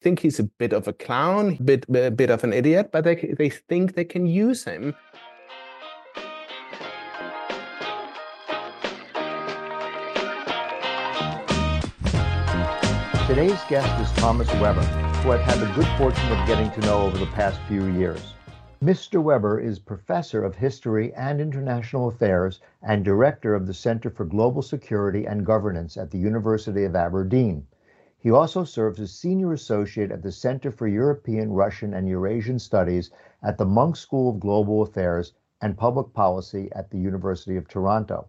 think he's a bit of a clown, a bit, a bit of an idiot, but they, they think they can use him. Today's guest is Thomas Weber, who I've had the good fortune of getting to know over the past few years. Mr. Weber is Professor of History and International Affairs and Director of the Center for Global Security and Governance at the University of Aberdeen. He also serves as Senior Associate at the Center for European, Russian, and Eurasian Studies at the Munk School of Global Affairs and Public Policy at the University of Toronto.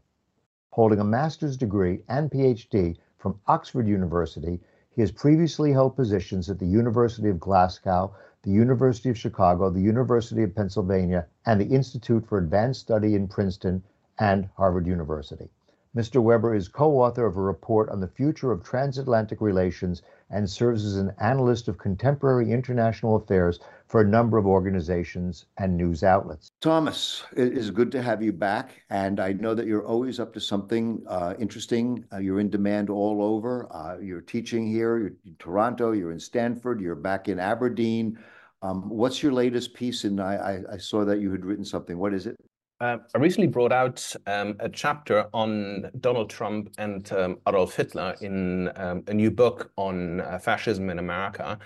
Holding a master's degree and PhD from Oxford University, he has previously held positions at the University of Glasgow, the University of Chicago, the University of Pennsylvania, and the Institute for Advanced Study in Princeton and Harvard University. Mr. Weber is co author of a report on the future of transatlantic relations and serves as an analyst of contemporary international affairs for a number of organizations and news outlets. Thomas, it is good to have you back. And I know that you're always up to something uh, interesting. Uh, you're in demand all over. Uh, you're teaching here, you're in Toronto, you're in Stanford, you're back in Aberdeen. Um, what's your latest piece? And I, I, I saw that you had written something. What is it? Uh, I recently brought out um, a chapter on Donald Trump and um, Adolf Hitler in um, a new book on uh, fascism in America.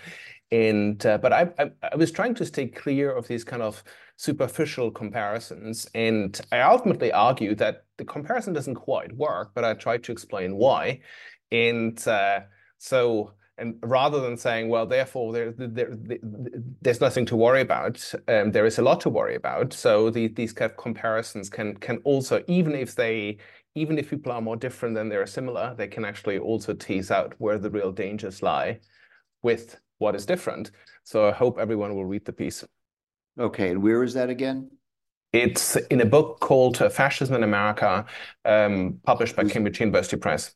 And uh, but I, I, I was trying to stay clear of these kind of superficial comparisons, and I ultimately argue that the comparison doesn't quite work. But I tried to explain why, and uh, so and rather than saying, well, therefore there, there, there there's nothing to worry about, um, there is a lot to worry about. So the, these kind of comparisons can can also, even if they, even if people are more different than they're similar, they can actually also tease out where the real dangers lie with what is different. So I hope everyone will read the piece. Okay, and where is that again? It's in a book called uh, Fascism in America, um, published by Cambridge University Press.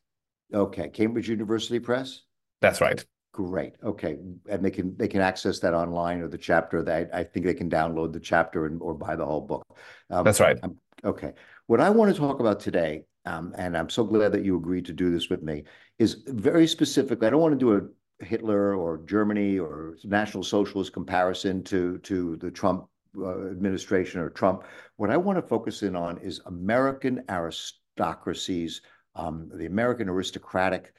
Okay, Cambridge University Press. That's right. Great. Okay, and they can they can access that online or the chapter. That I think they can download the chapter and or buy the whole book. Um, That's right. I'm, okay. What I want to talk about today, um, and I'm so glad that you agreed to do this with me, is very specific. I don't want to do a Hitler or Germany or National Socialist comparison to to the Trump uh, administration or Trump. What I want to focus in on is American aristocracies, um, the American aristocratic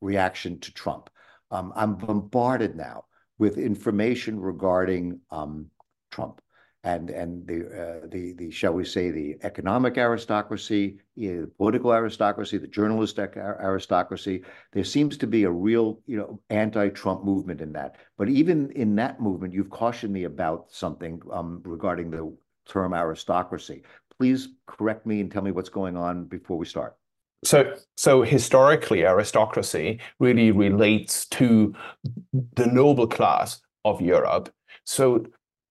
reaction to Trump. Um, I'm bombarded now with information regarding um, Trump and and the uh, the the shall we say the economic aristocracy, the political aristocracy, the journalistic aristocracy. There seems to be a real you know anti-Trump movement in that. But even in that movement, you've cautioned me about something um, regarding the term aristocracy. Please correct me and tell me what's going on before we start. So, so historically, aristocracy really relates to the noble class of Europe. So,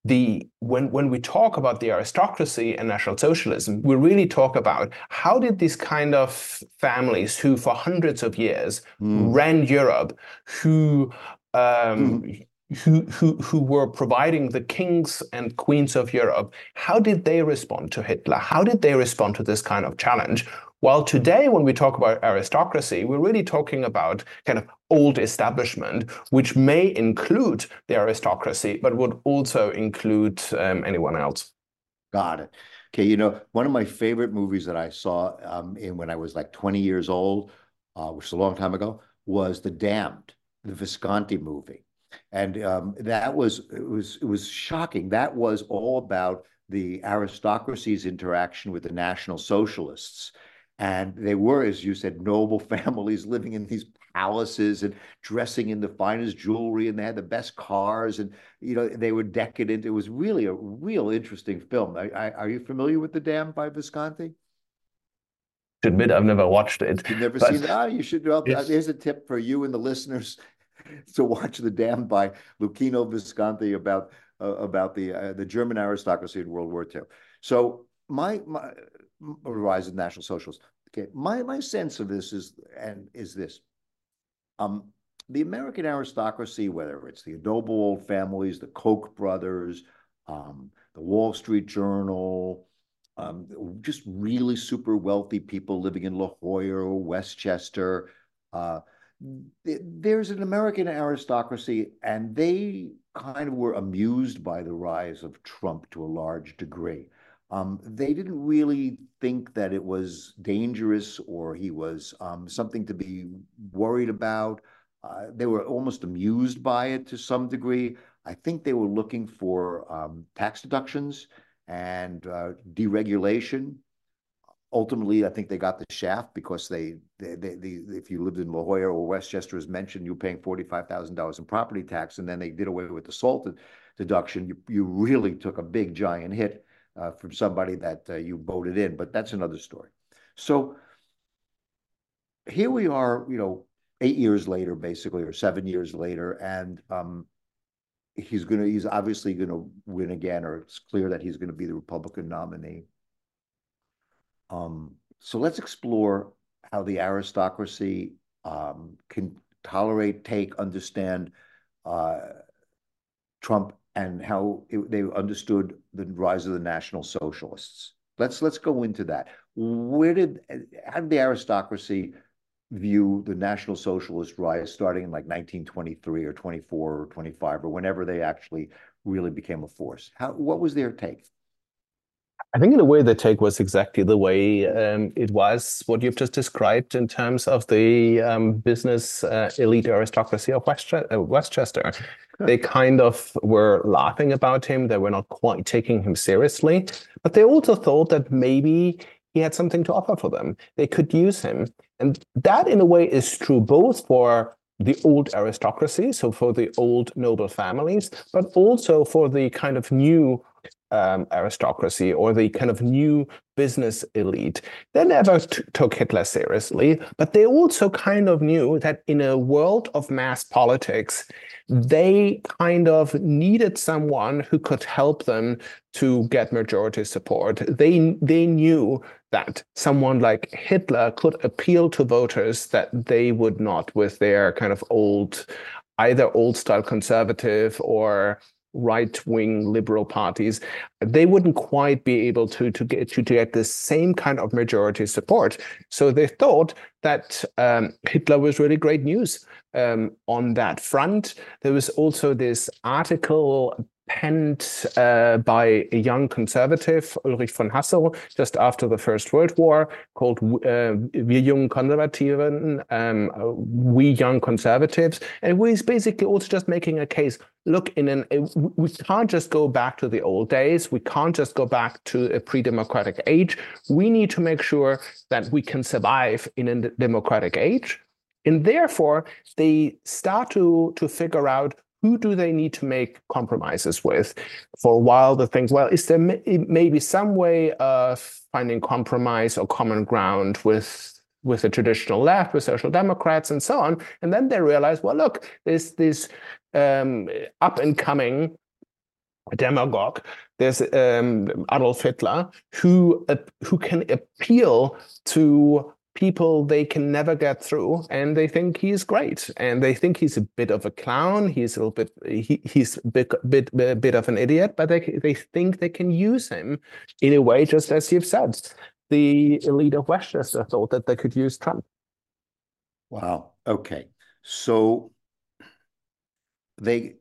the when when we talk about the aristocracy and National Socialism, we really talk about how did these kind of families, who for hundreds of years mm. ran Europe, who um, mm who, who, who were providing the kings and queens of Europe, how did they respond to Hitler? How did they respond to this kind of challenge? While today, when we talk about aristocracy, we're really talking about kind of old establishment, which may include the aristocracy, but would also include um, anyone else. Got it. Okay, you know, one of my favorite movies that I saw um, in when I was like 20 years old, uh, which is a long time ago, was The Damned, the Visconti movie, and um, that was it was it was shocking. That was all about the aristocracy's interaction with the National Socialists and they were, as you said, noble families living in these palaces and dressing in the finest jewelry, and they had the best cars, and you know they were decadent. It was really a real interesting film. I, I, are you familiar with The Dam by Visconti? To admit, I've never watched it. You've never but... seen it? Ah, you should. Well, here's a tip for you and the listeners to watch The Dam by Luchino Visconti about uh, about the uh, the German aristocracy in World War II. So my my rise of National Socialists. Okay, my my sense of this is and is this. Um, the American aristocracy, whether it's the noble old families, the Koch brothers, um, the Wall Street Journal, um, just really super wealthy people living in La Jolla or Westchester, uh, there's an American aristocracy, and they kind of were amused by the rise of Trump to a large degree. Um, they didn't really think that it was dangerous or he was um, something to be worried about. Uh, they were almost amused by it to some degree. I think they were looking for um, tax deductions and uh, deregulation. Ultimately, I think they got the shaft because they, they, they, they, if you lived in La Jolla or Westchester, as mentioned, you're paying $45,000 in property tax, and then they did away with the SALT deduction. You, you really took a big, giant hit uh, from somebody that uh, you voted in, but that's another story. So here we are, you know, eight years later, basically, or seven years later, and um, he's gonna he's obviously gonna win again, or it's clear that he's gonna be the Republican nominee. Um, so let's explore how the aristocracy um, can tolerate, take, understand uh, Trump and how they understood the rise of the National Socialists. Let's let's go into that. Where did how did the aristocracy view the National Socialist rise starting in like 1923 or 24 or 25 or whenever they actually really became a force? What was their take? I think in a way the take was exactly the way um, it was what you've just described in terms of the um, business uh, elite aristocracy of uh, Westchester. They kind of were laughing about him. They were not quite taking him seriously, but they also thought that maybe he had something to offer for them. They could use him. And that, in a way, is true both for the old aristocracy, so for the old noble families, but also for the kind of new um, aristocracy or the kind of new business elite. They never took Hitler seriously, but they also kind of knew that in a world of mass politics, they kind of needed someone who could help them to get majority support. They they knew that someone like Hitler could appeal to voters that they would not with their kind of old either old style conservative or right wing liberal parties, they wouldn't quite be able to, to, get, to, to get the same kind of majority support. So they thought that um, Hitler was really great news um, on that front. There was also this article penned uh, by a young conservative, Ulrich von Hassell, just after the First World War, called uh, Wir Jungen Konservativen, um, We Young Conservatives. And he's basically also just making a case look, in an, we can't just go back to the old days. We can't just go back to a pre-democratic age. We need to make sure that we can survive in a democratic age. And therefore, they start to, to figure out who do they need to make compromises with? For a while, they think, well, is there maybe some way of finding compromise or common ground with with the traditional left, with social democrats, and so on? And then they realize, well, look, there's this um, up and coming demagogue. There's um, Adolf Hitler who uh, who can appeal to people they can never get through and they think he's great and they think he's a bit of a clown he's a little bit he, he's a bit, bit, bit of an idiot but they, they think they can use him in a way just as you've said. The elite of westchester thought that they could use trump. Wow. Okay. So they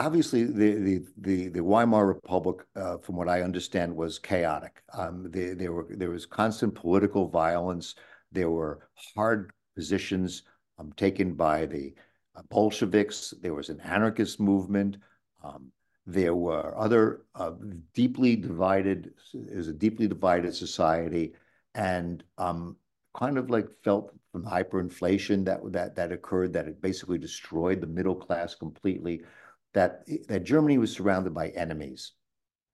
obviously the the the, the Weimar Republic, uh, from what I understand, was chaotic. Um, were there was constant political violence. There were hard positions um, taken by the uh, Bolsheviks. There was an anarchist movement. Um, there were other uh, deeply divided. Is a deeply divided society, and um, kind of like felt from hyperinflation that that that occurred that it basically destroyed the middle class completely that that Germany was surrounded by enemies.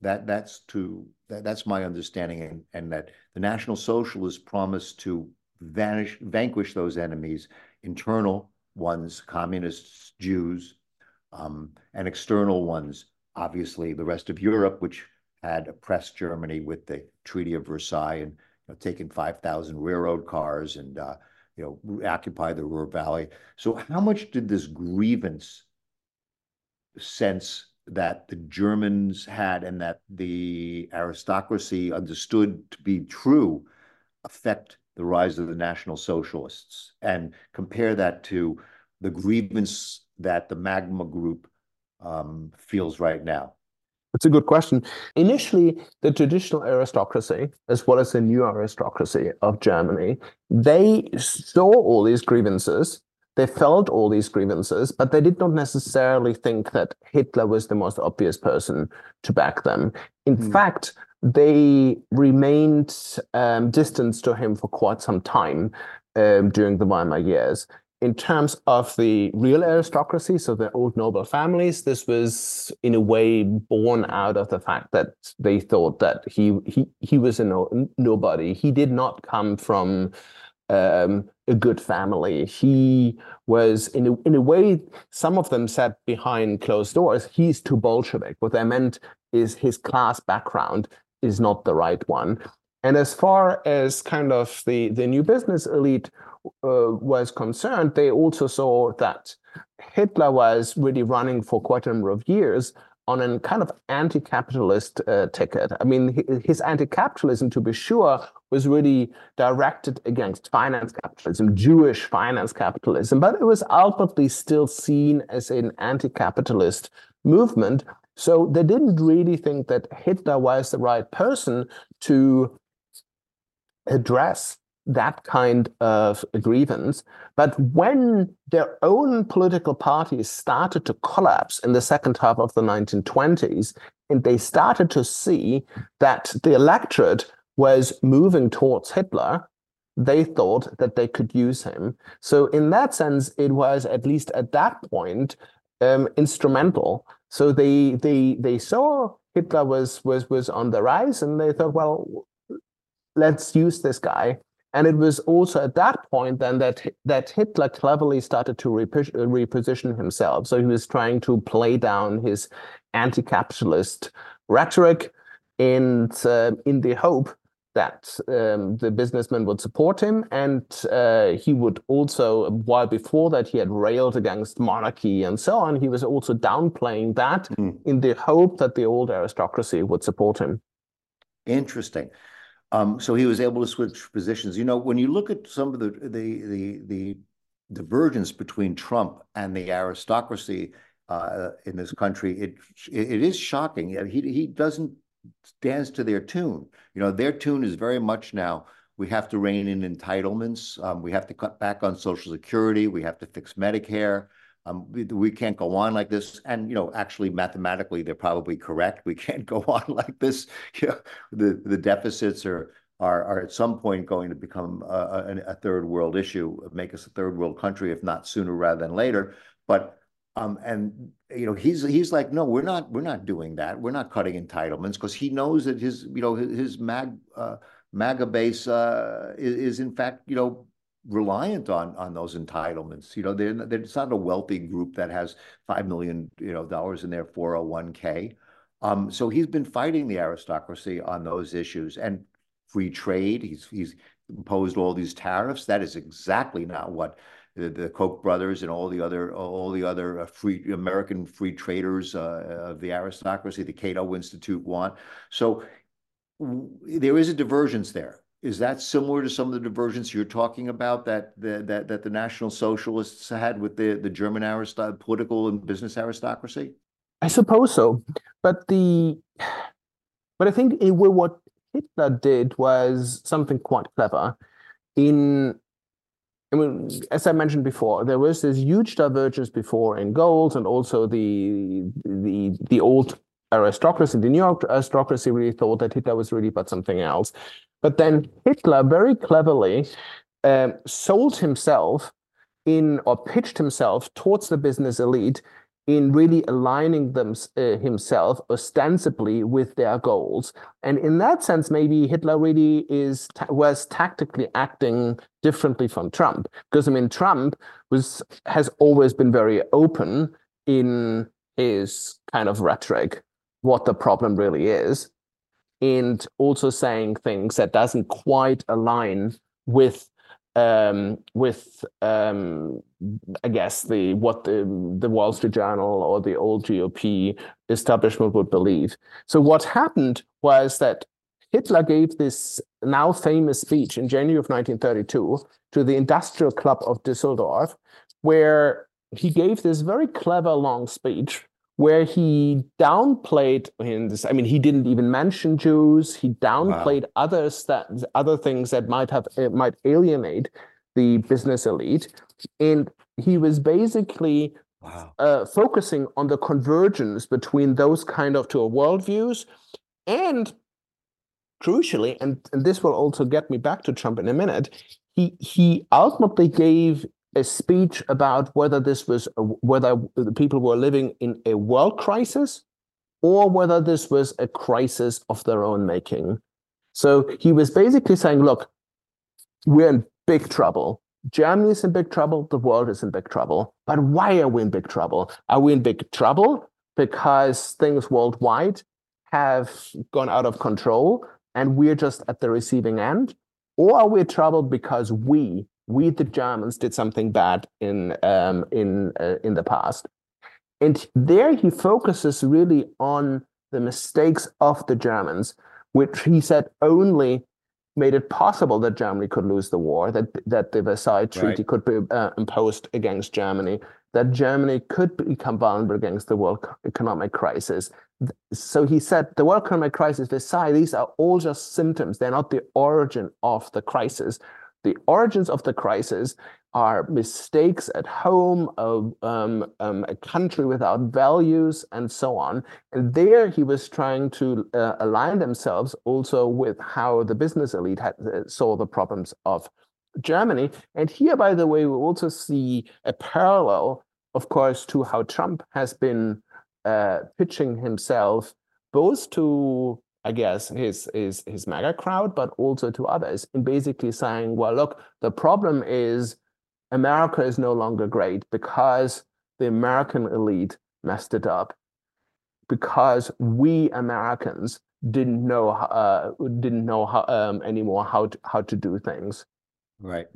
That that's to that, that's my understanding, and, and that the National Socialists promised to vanish, vanquish those enemies, internal ones, communists, Jews, um, and external ones, obviously the rest of Europe, which had oppressed Germany with the Treaty of Versailles and you know, taken 5,000 railroad cars and uh, you know occupied the Ruhr Valley. So how much did this grievance sense that the Germans had and that the aristocracy understood to be true affect the rise of the National Socialists, and compare that to the grievance that the Magma Group um, feels right now? It's a good question. Initially, the traditional aristocracy, as well as the new aristocracy of Germany, they saw all these grievances. They felt all these grievances, but they did not necessarily think that Hitler was the most obvious person to back them. In mm. fact, they remained um, distant to him for quite some time um, during the Weimar years in terms of the real aristocracy, so the old noble families, this was in a way born out of the fact that they thought that he he he was a no, nobody. He did not come from um, a good family. He was in a in a way. Some of them sat behind closed doors. He's too Bolshevik. What they meant is his class background is not the right one. And as far as kind of the the new business elite uh, was concerned, they also saw that Hitler was really running for quite a number of years on a kind of anti-capitalist uh, ticket. I mean, his anti-capitalism, to be sure, was really directed against finance capitalism, Jewish finance capitalism, but it was ultimately still seen as an anti-capitalist movement. So they didn't really think that Hitler was the right person to address that kind of grievance. But when their own political parties started to collapse in the second half of the 1920s, and they started to see that the electorate was moving towards Hitler, they thought that they could use him. So, in that sense, it was at least at that point um, instrumental. So they they they saw Hitler was was was on the rise, and they thought, well, let's use this guy and it was also at that point then that that Hitler cleverly started to reposition himself. So he was trying to play down his anti-capitalist rhetoric, and uh, in the hope that um, the businessman would support him, and uh, he would also, while before that he had railed against monarchy and so on, he was also downplaying that mm. in the hope that the old aristocracy would support him. Interesting. Um, so he was able to switch positions. You know, when you look at some of the the the, the divergence between Trump and the aristocracy uh, in this country, it it is shocking. He he doesn't dance to their tune. You know, their tune is very much now. We have to rein in entitlements. Um, we have to cut back on Social Security. We have to fix Medicare. Um, we, we, can't go on like this. And, you know, actually mathematically, they're probably correct. We can't go on like this. You know, the, the deficits are, are, are at some point going to become a, a, a, third world issue, make us a third world country, if not sooner rather than later. But, um, and, you know, he's, he's like, no, we're not, we're not doing that. We're not cutting entitlements because he knows that his, you know, his, his mag, uh, MAGA base uh, is, is in fact, you know, reliant on on those entitlements. You know, they're, they're, it's not a wealthy group that has five million you know dollars in their 401k. Um, so he's been fighting the aristocracy on those issues and free trade. He's he's imposed all these tariffs. That is exactly not what the, the Koch brothers and all the other all the other uh, free American free traders uh, of the aristocracy, the Cato Institute want. So there is a divergence there is that similar to some of the divergence you're talking about that the, that that the National Socialists had with the the German aristoc- political and business aristocracy? I suppose so, but the but I think it, what Hitler did was something quite clever. In I mean, as I mentioned before, there was this huge divergence before in goals, and also the the the old aristocracy, the New York aristocracy really thought that Hitler was really but something else. But then Hitler very cleverly um, sold himself in or pitched himself towards the business elite in really aligning them uh, himself ostensibly with their goals. And in that sense maybe hitler really is was tactically acting differently from trump because i mean trump was has always been very open in his kind of rhetoric what the problem really is and also saying things that doesn't quite align with um, with um, I guess the what the the Wall Street Journal or the old GOP establishment would believe. So what happened was that Hitler gave this now famous speech in January of 1932 to the Industrial Club of Düsseldorf, where he gave this very clever long speech where he downplayed in this, I mean, he didn't even mention Jews. He downplayed wow. others that other things that might have might alienate the business elite, and he was basically wow. uh, focusing on the convergence between those kind of two worldviews, and crucially, and, and this will also get me back to Trump in a minute. He he ultimately gave a speech about whether this was whether the people were living in a world crisis or whether this was a crisis of their own making. So he was basically saying, look, we're in big trouble. Germany is in big trouble. The world is in big trouble. But why are we in big trouble? Are we in big trouble because things worldwide have gone out of control and we're just at the receiving end? Or are we troubled because we, we the Germans did something bad in um, in uh, in the past, and there he focuses really on the mistakes of the Germans, which he said only made it possible that Germany could lose the war, that that the Versailles Treaty right. could be uh, imposed against Germany, that Germany could become vulnerable against the world economic crisis. So he said the world economic crisis, Versailles, these are all just symptoms. They're not the origin of the crisis the origins of the crisis are mistakes at home, of um, um, a country without values, and so on. And there he was trying to uh, align themselves also with how the business elite had, uh, saw the problems of Germany. And here, by the way, we also see a parallel, of course, to how Trump has been uh, pitching himself both to I guess, his his his MAGA crowd, but also to others, in basically saying, well, look, the problem is America is no longer great because the American elite messed it up, because we Americans didn't know uh, didn't know how, um, anymore how to, how to do things. Right.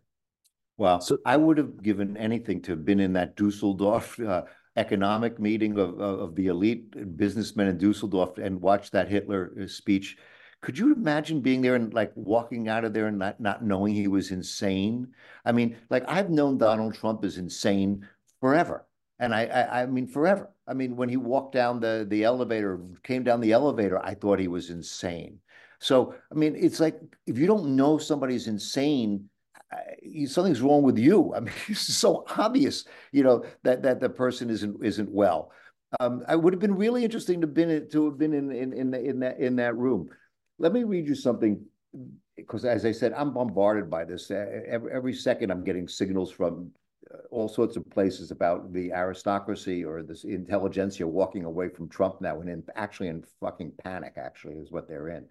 Well, so, I would have given anything to have been in that Dusseldorf uh, economic meeting of, of the elite businessmen in Dusseldorf and watch that Hitler uh, speech. Could you imagine being there and like walking out of there and not, not knowing he was insane? I mean, like I've known Donald Trump is insane forever. And I, I, I mean, forever. I mean, when he walked down the, the elevator, came down the elevator, I thought he was insane. So, I mean, it's like if you don't know somebody's insane, something's wrong with you. I mean, it's so obvious, you know, that that the person isn't isn't well. Um, I would have been really interesting to been to have been in in in, in that in that room. Let me read you something because, as I said, I'm bombarded by this. Every, every second, I'm getting signals from uh, all sorts of places about the aristocracy or this intelligentsia walking away from Trump now and in actually in fucking panic. Actually, is what they're in.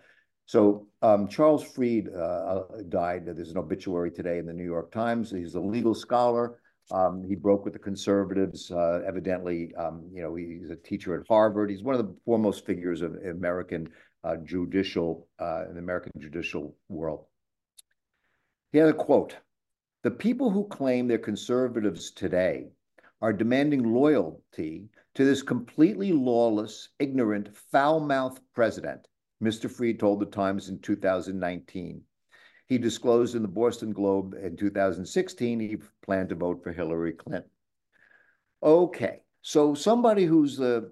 So um, Charles Fried uh, uh, died. There's an obituary today in the New York Times. He's a legal scholar. Um, he broke with the conservatives. Uh, evidently, um, you know, he's a teacher at Harvard. He's one of the foremost figures of American uh, judicial uh, in the American judicial world. He had a quote: "The people who claim they're conservatives today are demanding loyalty to this completely lawless, ignorant, foul-mouthed president." Mr. Fried told the Times in 2019. He disclosed in the Boston Globe in 2016 he planned to vote for Hillary Clinton. Okay, so somebody who's the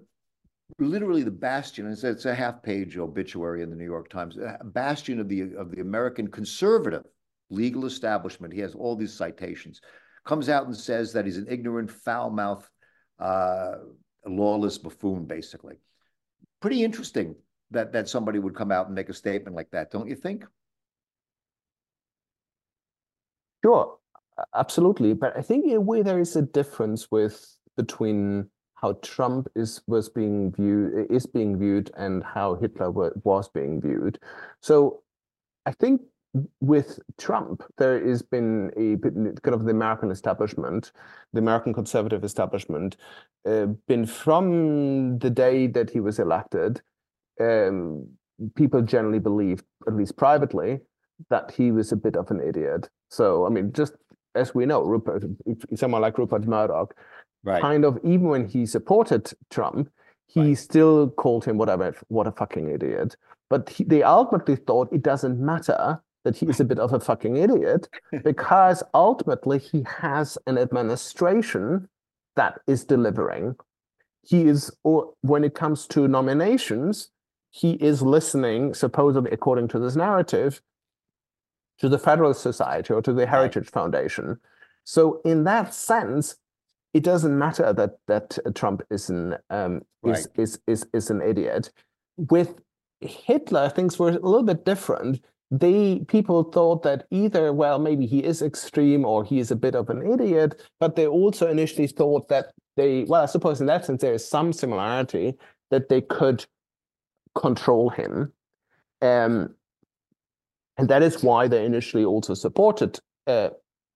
literally the bastion, it's, it's a half-page obituary in the New York Times, a bastion of the of the American conservative legal establishment. He has all these citations. Comes out and says that he's an ignorant, foul-mouthed, uh, lawless buffoon, basically. Pretty interesting that that somebody would come out and make a statement like that, don't you think? Sure, absolutely. But I think in a way there is a difference with between how Trump is was being viewed is being viewed and how Hitler was being viewed. So I think with Trump, there has been a kind of the American establishment, the American conservative establishment, uh, been from the day that he was elected, um, people generally believed, at least privately, that he was a bit of an idiot. So, I mean, just as we know, Rupert, someone like Rupert Murdoch, right. kind of, even when he supported Trump, he right. still called him whatever, what a fucking idiot. but he, they ultimately thought it doesn't matter that he is a bit of a fucking idiot because ultimately he has an administration that is delivering. He is, or when it comes to nominations, he is listening, supposedly according to this narrative, to the Federalist Society or to the Heritage right. Foundation. So in that sense, it doesn't matter that that Trump is an um, right. is, is is is an idiot. With Hitler, things were a little bit different. They people thought that either well maybe he is extreme or he is a bit of an idiot, but they also initially thought that they well I suppose in that sense there is some similarity that they could control him. Um, and that is why they initially also supported uh,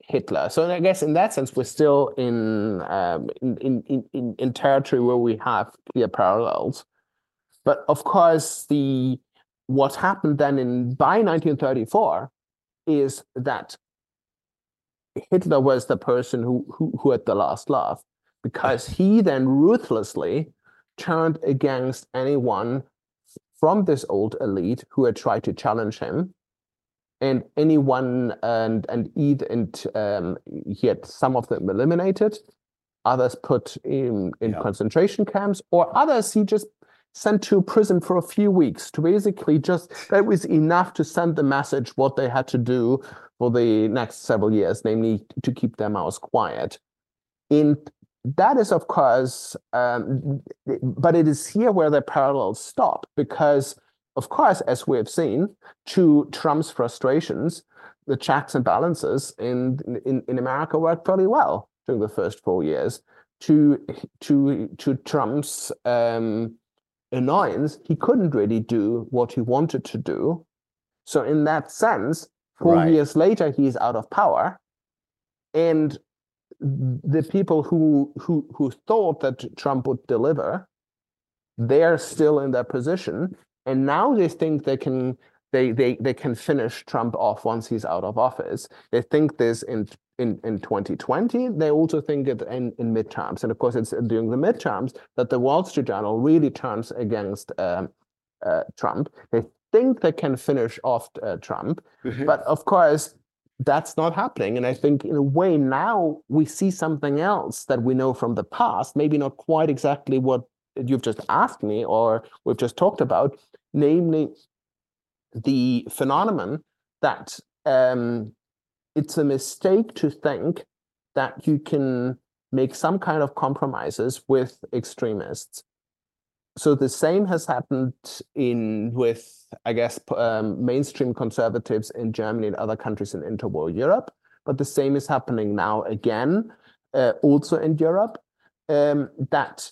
Hitler. So I guess in that sense, we're still in, um, in, in, in, in territory where we have clear parallels. But of course, the what happened then in by 1934 is that Hitler was the person who, who, who had the last laugh because he then ruthlessly turned against anyone from this old elite who had tried to challenge him and anyone and and eat and um, he had some of them eliminated others put in in yeah. concentration camps or others he just sent to prison for a few weeks to basically just that was enough to send the message what they had to do for the next several years namely to keep their mouths quiet in that is of course um, but it is here where the parallels stop because of course, as we have seen, to Trump's frustrations, the checks and balances in, in, in America worked pretty well during the first four years. To to to Trump's um, annoyance, he couldn't really do what he wanted to do. So in that sense, four right. years later, he's out of power, and the people who who who thought that Trump would deliver, they're still in that position, and now they think they can they they they can finish Trump off once he's out of office. They think this in in, in 2020. They also think it in, in midterms. And of course, it's during the midterms that the Wall Street Journal really turns against um, uh, Trump. They think they can finish off uh, Trump. Mm-hmm. But of course, that's not happening. And I think in a way now we see something else that we know from the past, maybe not quite exactly what you've just asked me or we've just talked about, namely the phenomenon that um, it's a mistake to think that you can make some kind of compromises with extremists. So the same has happened in with I guess um, mainstream conservatives in Germany and other countries in interwar Europe, but the same is happening now again, uh, also in Europe. Um, that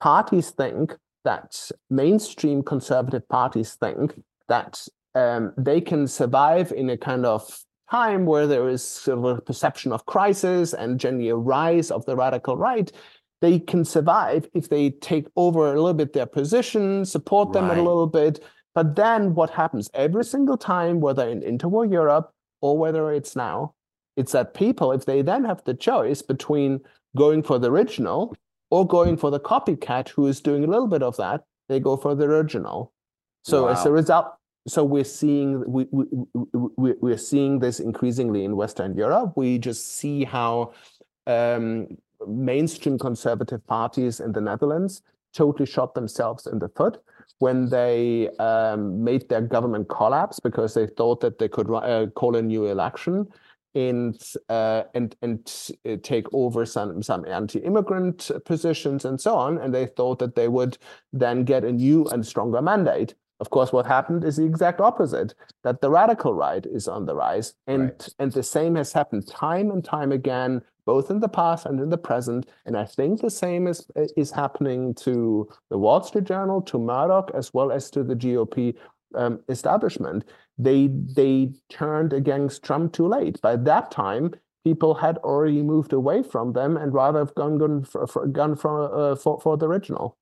parties think that mainstream conservative parties think that um, they can survive in a kind of time where there is sort of a perception of crisis and generally a rise of the radical right. They can survive if they take over a little bit their position, support them right. a little bit. But then what happens every single time, whether in interwar Europe or whether it's now, it's that people, if they then have the choice between going for the original or going for the copycat who is doing a little bit of that, they go for the original. So wow. as a result, so we're seeing we, we, we, we're seeing this increasingly in Western Europe. We just see how um, mainstream conservative parties in the Netherlands totally shot themselves in the foot when they um, made their government collapse because they thought that they could uh, call a new election and uh, and and uh, take over some some anti-immigrant positions and so on. And they thought that they would then get a new and stronger mandate. Of course, what happened is the exact opposite: that the radical right is on the rise, and right. and the same has happened time and time again, both in the past and in the present. And I think the same is is happening to the Wall Street Journal, to Murdoch, as well as to the GOP um, establishment they they turned against Trump too late. By that time, people had already moved away from them and rather have gone gone for, for gone for, uh, for for the original.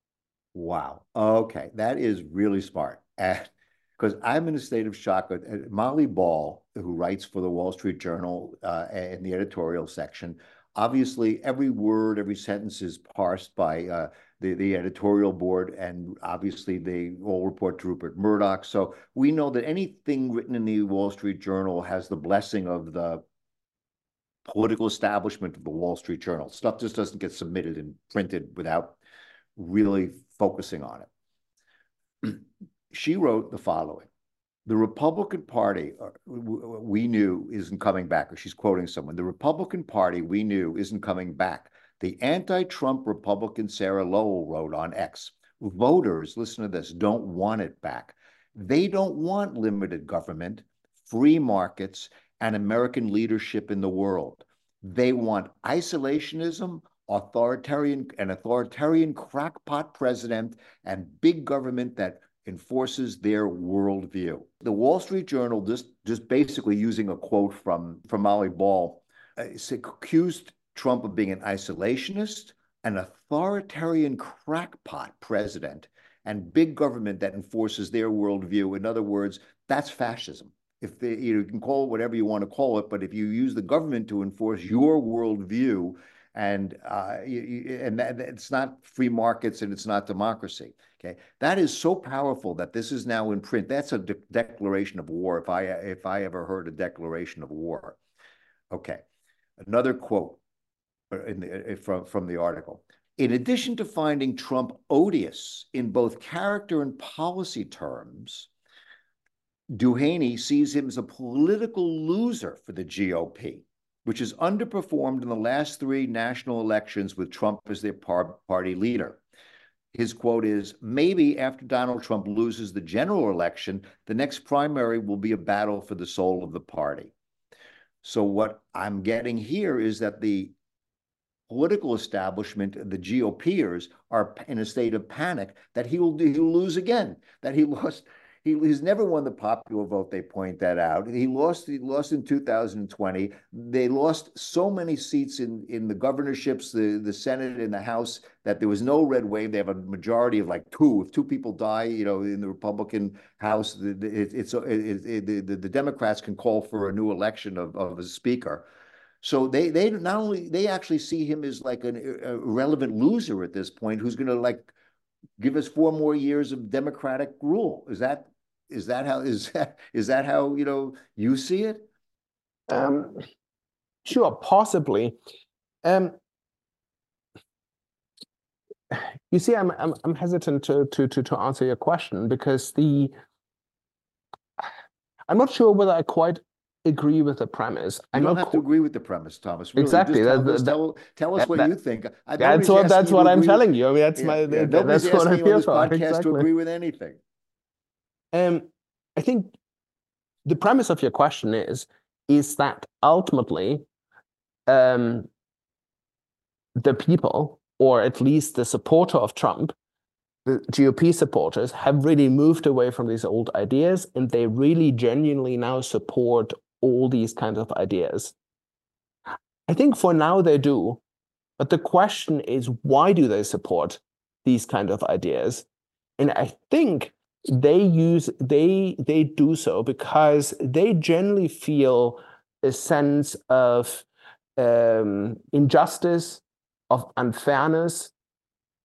Wow. Okay, that is really smart. Because I'm in a state of shock. Molly Ball, who writes for the Wall Street Journal uh, in the editorial section, obviously, every word, every sentence is parsed by uh, the, the editorial board, and obviously they all report to Rupert Murdoch. So we know that anything written in the Wall Street Journal has the blessing of the political establishment of the Wall Street Journal. Stuff just doesn't get submitted and printed without really focusing on it. she wrote the following the Republican Party, uh, we knew isn't coming back, or she's quoting someone, the Republican Party we knew isn't coming back. The anti Trump Republican Sarah Longwell wrote on X voters, listen to this, don't want it back. They don't want limited government, free markets, and American leadership in the world. They want isolationism, authoritarian, an authoritarian crackpot president, and big government that enforces their worldview. The Wall Street Journal, just, just basically using a quote from, from Molly Ball, uh, accused Trump of being an isolationist, an authoritarian crackpot president, and big government that enforces their worldview. In other words, that's fascism. If they, you can call it whatever you want to call it, but if you use the government to enforce your worldview, and uh, and it's not free markets and it's not democracy. Okay, that is so powerful that this is now in print. That's a de declaration of war. If I if I ever heard a declaration of war. Okay, another quote uh, the, uh, from from the article. In addition to finding Trump odious in both character and policy terms, DuHaime sees him as a political loser for the GOP, which has underperformed in the last three national elections with Trump as their par party leader. His quote is Maybe after Donald Trump loses the general election, the next primary will be a battle for the soul of the party. So, what I'm getting here is that the political establishment, the GOPers, are in a state of panic that he will, he'll lose again, that he lost he, he's never won the popular vote. They point that out. He lost. He lost in 2020. They lost so many seats in in the governorships, the the Senate, and the House that there was no red wave. They have a majority of like two. If two people die, you know, in the Republican House, it, it's it, it, the, the the Democrats can call for a new election of of a speaker. So they they not only they actually see him as like an irrelevant loser at this point, who's going to like give us four more years of democratic rule. Is that is that how is that is that how you know you see it? Um, sure, possibly. Um, you see, I'm I'm I'm hesitant to to to to answer your question because the I'm not sure whether I quite agree with the premise. I don't have to agree with the premise, Thomas. Really. Exactly. Tell, that, us, tell, tell us that, what that, you think. I, that's what that's what I'm telling you. I mean, that's yeah, my yeah, that's what I'm here for. Exactly. to agree with anything. Um, I think the premise of your question is is that ultimately um, the people, or at least the supporter of Trump, the GOP supporters, have really moved away from these old ideas and they really genuinely now support all these kinds of ideas. I think for now they do, but the question is why do they support these kind of ideas? And I think they use they they do so because they generally feel a sense of um, injustice, of unfairness,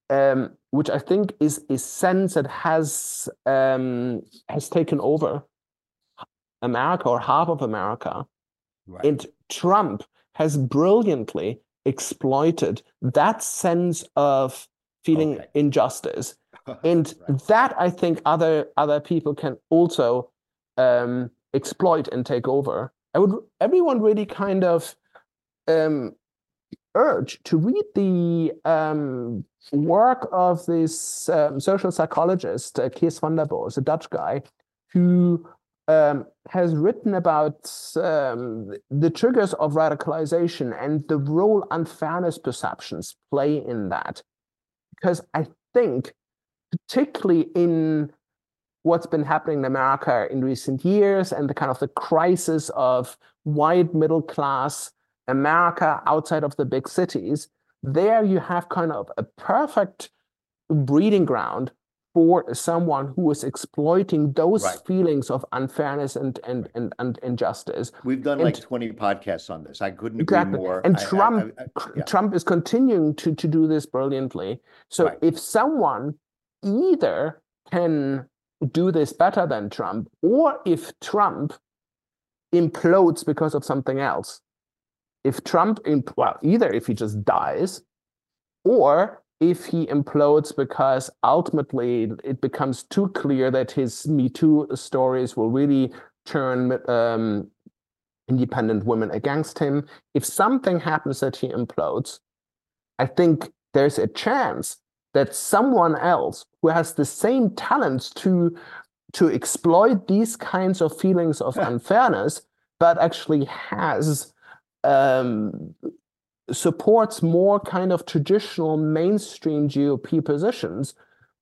um, which I think is a sense that has um, has taken over America or half of America, right. and Trump has brilliantly exploited that sense of feeling okay. injustice and right. that I think other other people can also um, exploit and take over. I would everyone really kind of um, urge to read the um, work of this um, social psychologist uh, Kees van den Bos, a Dutch guy, who um, has written about um, the triggers of radicalization and the role unfairness perceptions play in that. Because I think particularly in what's been happening in America in recent years and the kind of the crisis of white middle class America outside of the big cities, there you have kind of a perfect breeding ground for someone who is exploiting those right. feelings of unfairness and and and, and injustice. We've done and, like 20 podcasts on this. I couldn't exactly. agree more. And I, Trump I, I, yeah. Trump is continuing to to do this brilliantly. So right. if someone either can do this better than Trump, or if Trump implodes because of something else, if Trump, imp- well, either if he just dies, or if he implodes because ultimately it becomes too clear that his Me Too stories will really turn um, independent women against him. If something happens that he implodes, I think there's a chance that someone else who has the same talents to to exploit these kinds of feelings of unfairness, but actually has um, supports more kind of traditional mainstream GOP positions,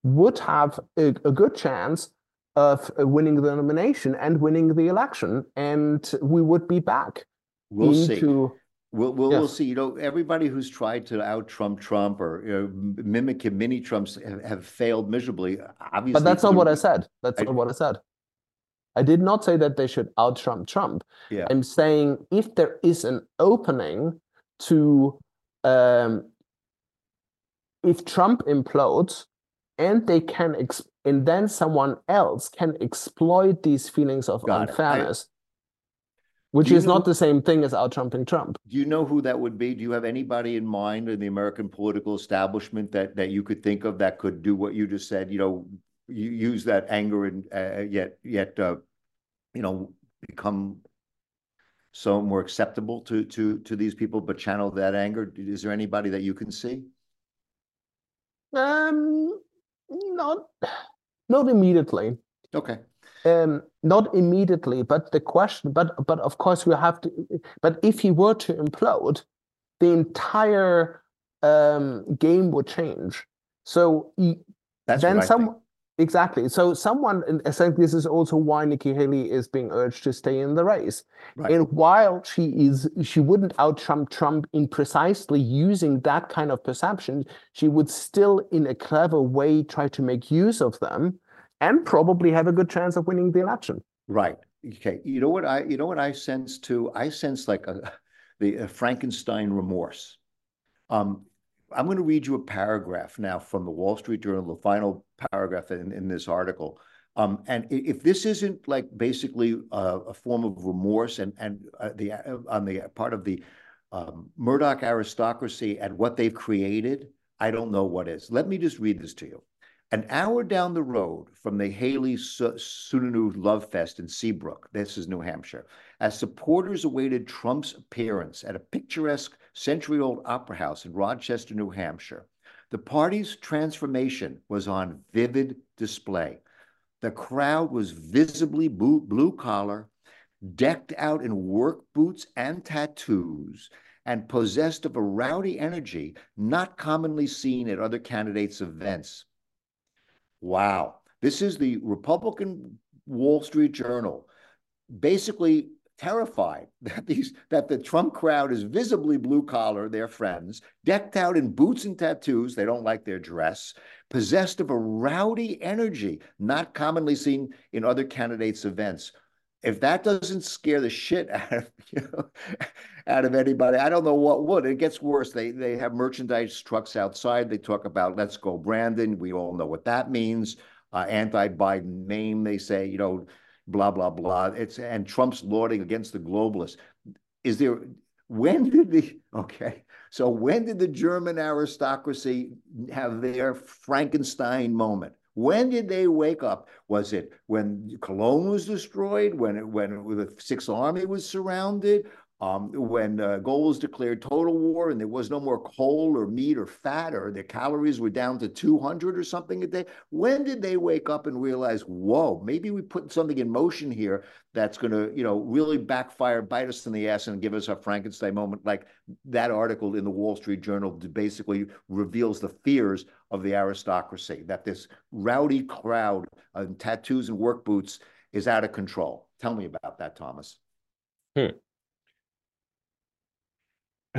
would have a, a good chance of winning the nomination and winning the election, and we would be back we'll into see. We'll we'll, yes. we'll see. You know, everybody who's tried to out Trump Trump or you know, mimic him, mini Trumps have, have, failed miserably. Obviously, but that's not what I said. That's I, not what I said. I did not say that they should out Trump Trump. Yeah. I'm saying if there is an opening to, um, if Trump implodes, and they can, ex- and then someone else can exploit these feelings of Got unfairness which is know, not the same thing as out trumping Trump. Do you know who that would be? Do you have anybody in mind in the American political establishment that that you could think of that could do what you just said? You know, you use that anger and uh, yet yet uh, you know become so more acceptable to to to these people, but channel that anger. Is there anybody that you can see? Um, not not immediately. Okay um, not immediately, but the question, but but of course we have to. But if he were to implode, the entire um, game would change. So he, then some exactly. So someone, I think this is also why Nikki Haley is being urged to stay in the race. Right. And while she is, she wouldn't out Trump Trump in precisely using that kind of perception. She would still, in a clever way, try to make use of them and probably have a good chance of winning the election. Right. Okay. You know what I you know what I sense too? I sense like a the a Frankenstein remorse. Um, I'm going to read you a paragraph now from the Wall Street Journal, the final paragraph in, in this article. Um, and if this isn't like basically a, a form of remorse and and uh, the uh, on the part of the um, Murdoch aristocracy and what they've created, I don't know what is. Let me just read this to you. An hour down the road from the Haley Sununu Love Fest in Seabrook, this is New Hampshire, as supporters awaited Trump's appearance at a picturesque century old opera house in Rochester, New Hampshire, the party's transformation was on vivid display. The crowd was visibly blue collar, decked out in work boots and tattoos, and possessed of a rowdy energy not commonly seen at other candidates' events. Wow. This is the Republican Wall Street Journal basically terrified that these that the Trump crowd is visibly blue collar, their friends, decked out in boots and tattoos, they don't like their dress, possessed of a rowdy energy not commonly seen in other candidates' events. If that doesn't scare the shit out of you know, out of anybody, I don't know what would. It gets worse. They they have merchandise trucks outside. They talk about "Let's go, Brandon." We all know what that means. Uh, Anti-Biden name. They say you know, blah blah blah. It's and Trump's lauding against the globalists. Is there? When did the okay? So when did the German aristocracy have their Frankenstein moment? When did they wake up? Was it when Cologne was destroyed? When when the Sixth Army was surrounded? Um, when uh, Goebbels declared total war and there was no more coal or meat or fat or the calories were down to 200 or something a day, when did they wake up and realize, whoa, maybe we put something in motion here that's going to, you know, really backfire, bite us in the ass and give us a Frankenstein moment like that article in the Wall Street Journal basically reveals the fears of the aristocracy, that this rowdy crowd in tattoos and work boots is out of control. Tell me about that, Thomas. Hmm.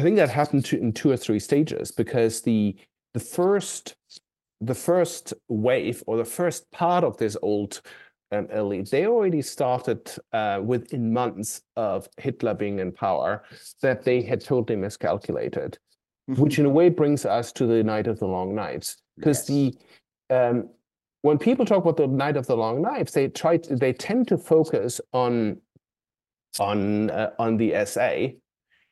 I think that happened to, in two or three stages because the the first the first wave or the first part of this old um, elite, they already started uh, within months of Hitler being in power that they had totally miscalculated, which in a way brings us to the Night of the Long Knives. Because yes. the um, when people talk about the Night of the Long Knives, they try to, they tend to focus on on uh, on the SA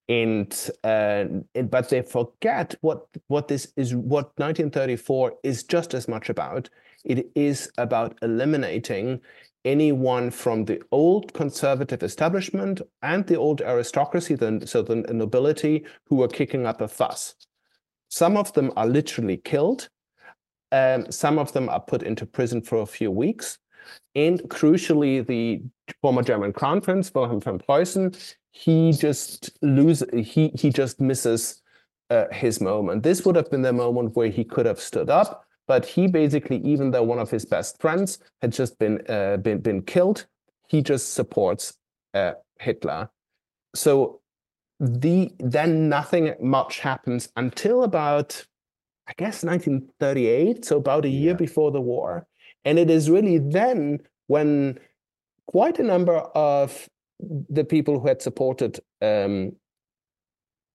and uh, but they forget what what this is what 1934 is just as much about. It is about eliminating anyone from the old conservative establishment and the old aristocracy the, so the nobility who were kicking up a fuss. Some of them are literally killed. Um, some of them are put into prison for a few weeks. And crucially the former german crown prince wilhelm von preußen he just lose he he just misses uh, his moment. This would have been the moment where he could have stood up, but he basically, even though one of his best friends had just been uh, been been killed, he just supports uh, Hitler. So the then nothing much happens until about I guess 1938, so about a year yeah. before the war, and it is really then when quite a number of the people who had supported um,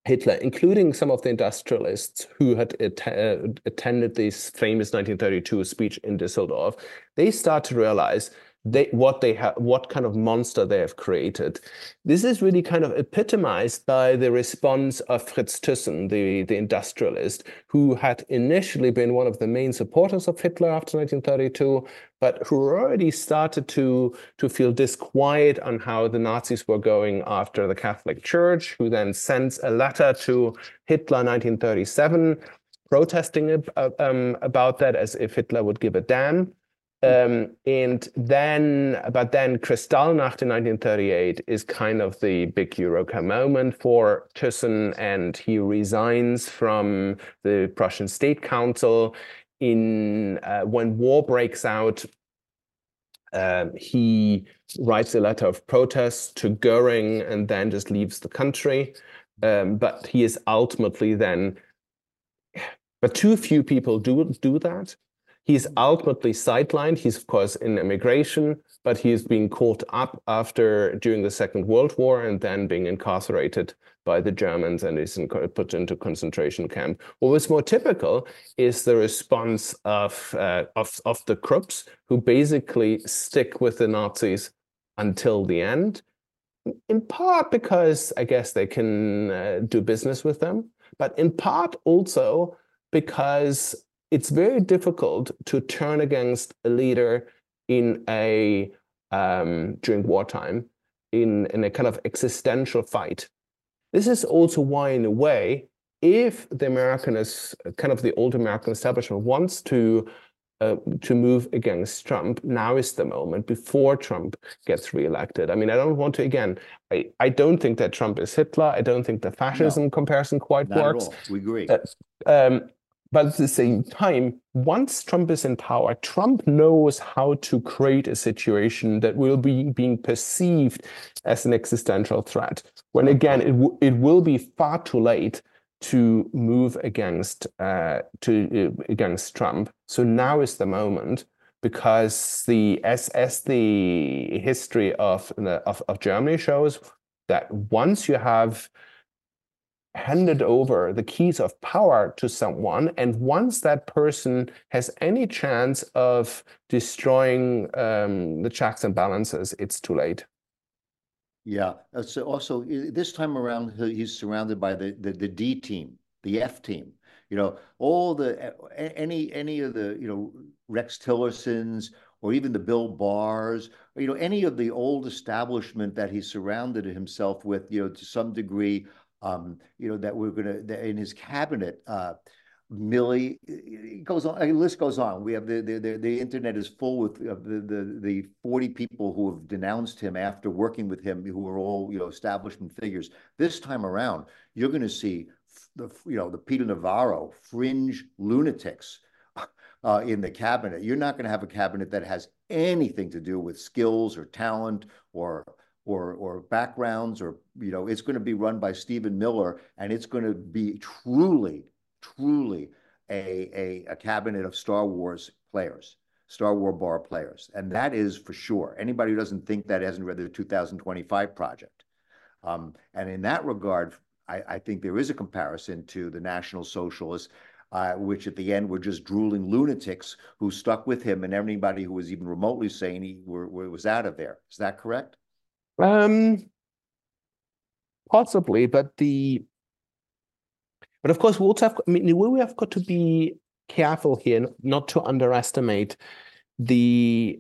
Hitler, including some of the industrialists who had uh, attended this famous 1932 speech in Düsseldorf, they start to realize they what they have what kind of monster they have created. This is really kind of epitomized by the response of fritz thyssen the the industrialist who had initially been one of the main supporters of hitler after 1932 but who already started to to feel disquiet on how the nazis were going after the catholic church who then sends a letter to hitler 1937 protesting um, about that as if hitler would give a damn um, and then, but then Kristallnacht in 1938 is kind of the big Eureka moment for Thyssen, and he resigns from the Prussian State Council. In uh, when war breaks out, um, he writes a letter of protest to Goering and then just leaves the country. Um, but he is ultimately then, but too few people do do that. He's ultimately sidelined. He's, of course, in immigration, but he's being caught up after during the Second World War and then being incarcerated by the Germans and is in, put into concentration camp. What was more typical is the response of, uh, of, of the Krupps, who basically stick with the Nazis until the end, in part because I guess they can uh, do business with them, but in part also because it's very difficult to turn against a leader in a um, during wartime in, in a kind of existential fight. This is also why, in a way, if the American is kind of the old American establishment wants to uh, to move against Trump, now is the moment before Trump gets reelected. I mean, I don't want to again. I, I don't think that Trump is Hitler. I don't think the fascism no, comparison quite works. We agree. Uh, um, but at the same time, once Trump is in power, Trump knows how to create a situation that will be being perceived as an existential threat. When again, it, it will be far too late to move against uh, to uh, against Trump. So now is the moment because the as as the history of, of of Germany shows that once you have handed over the keys of power to someone and once that person has any chance of destroying um, the checks and balances it's too late. Yeah. Uh, so also this time around he's surrounded by the, the the d team the f team. You know all the any any of the you know rex tillersons or even the Bill Barrs you know any of the old establishment that he surrounded himself with you know to some degree um, you know, that we're going to, in his cabinet, uh, Milley, it goes on, the list goes on. We have the, the, the, the internet is full with uh, the, the, the 40 people who have denounced him after working with him, who are all, you know, establishment figures. This time around, you're going to see the, you know, the Peter Navarro fringe lunatics uh, in the cabinet. You're not going to have a cabinet that has anything to do with skills or talent or or or backgrounds or you know it's going to be run by Stephen Miller and it's going to be truly truly a, a, a cabinet of Star Wars players, Star Wars bar players. And that is for sure. Anybody who doesn't think that hasn't read the 2025 project. Um, and in that regard, I, I, think there is a comparison to the National Socialists, uh, which at the end were just drooling lunatics who stuck with him, and anybody who was even remotely sane he were, were, was out of there. Is that correct? Um, possibly, but the but of course we also have. I mean, we have got to be careful here not to underestimate the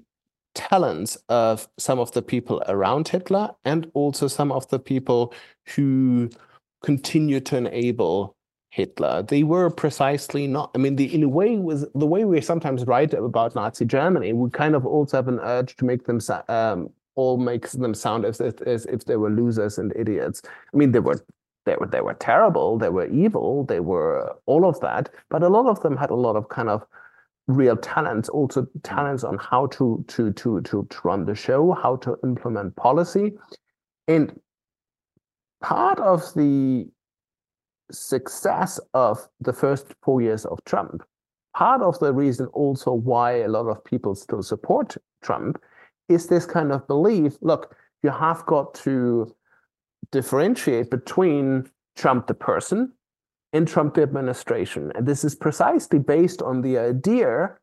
talents of some of the people around Hitler and also some of the people who continue to enable Hitler. They were precisely not. I mean, the in a way was the way we sometimes write about Nazi Germany. We kind of also have an urge to make them um, all makes them sound as if, as if they were losers and idiots. I mean, they were they were they were terrible, they were evil, they were all of that, but a lot of them had a lot of kind of real talents, also talents on how to to to to, to run the show, how to implement policy. And part of the success of the first four years of Trump, part of the reason also why a lot of people still support Trump is this kind of belief look, you have got to differentiate between Trump the person and Trump the administration. And this is precisely based on the idea,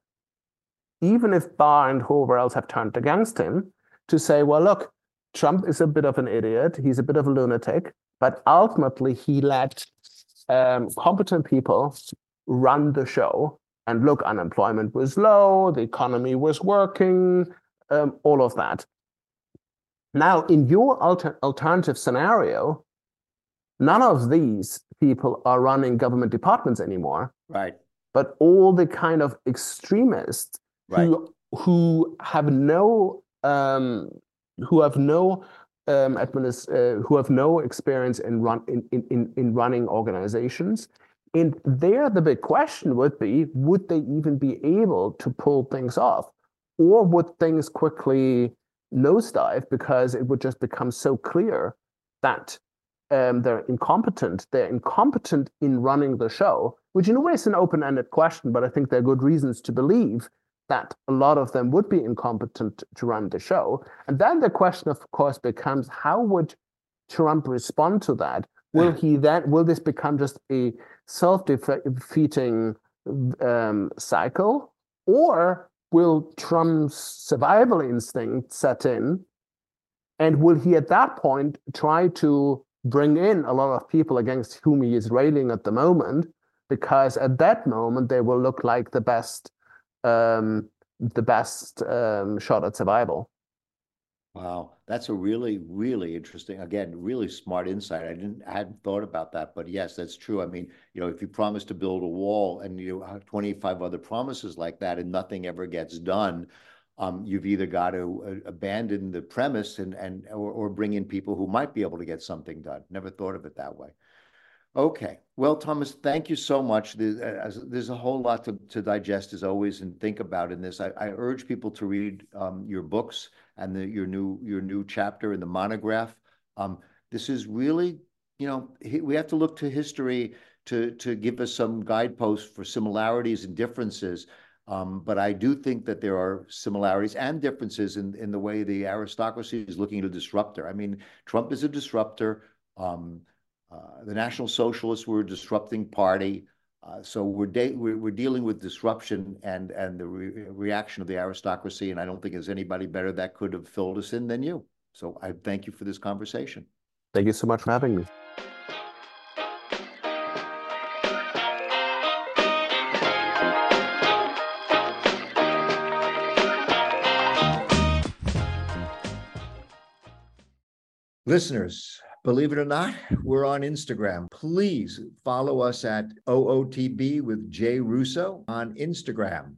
even if Barr and whoever else have turned against him, to say, well, look, Trump is a bit of an idiot, he's a bit of a lunatic, but ultimately he let um, competent people run the show. And look, unemployment was low, the economy was working, um, all of that. Now, in your alter alternative scenario, none of these people are running government departments anymore. Right. But all the kind of extremists right. who who have no um, who have no um, administ- uh, who have no experience in run in, in, in running organizations. And there, the big question would be: Would they even be able to pull things off? Or would things quickly nosedive because it would just become so clear that um, they're incompetent. They're incompetent in running the show, which in a way is an open-ended question, but I think there are good reasons to believe that a lot of them would be incompetent to run the show. And then the question, of course, becomes how would Trump respond to that? Will he then will this become just a self-defeating um, cycle, or will Trump's survival instinct set in? And will he at that point try to bring in a lot of people against whom he is railing at the moment? Because at that moment they will look like the best, um, the best um, shot at survival. Wow, that's a really, really interesting, again, really smart insight. I didn't, I hadn't thought about that, but yes, that's true. I mean, you know, if you promise to build a wall and you have 25 other promises like that and nothing ever gets done, um, you've either got to uh, abandon the premise and and or, bring in people who might be able to get something done. Never thought of it that way. Okay. Well, Thomas, thank you so much. There's, uh, there's a whole lot to, to digest as always and think about in this. I, I urge people to read um, your books and the, your new your new chapter in the monograph. Um, this is really, you know, we have to look to history to to give us some guideposts for similarities and differences. Um, but I do think that there are similarities and differences in, in the way the aristocracy is looking at a disruptor. I mean, Trump is a disruptor. Um, uh, the National Socialists were a disrupting party. Uh, so we're, we're, we're dealing with disruption and and the re reaction of the aristocracy, and I don't think there's anybody better that could have filled us in than you. So I thank you for this conversation. Thank you so much for having me. Listeners, Believe it or not, we're on Instagram. Please follow us at OOTB with Jay Russo on Instagram.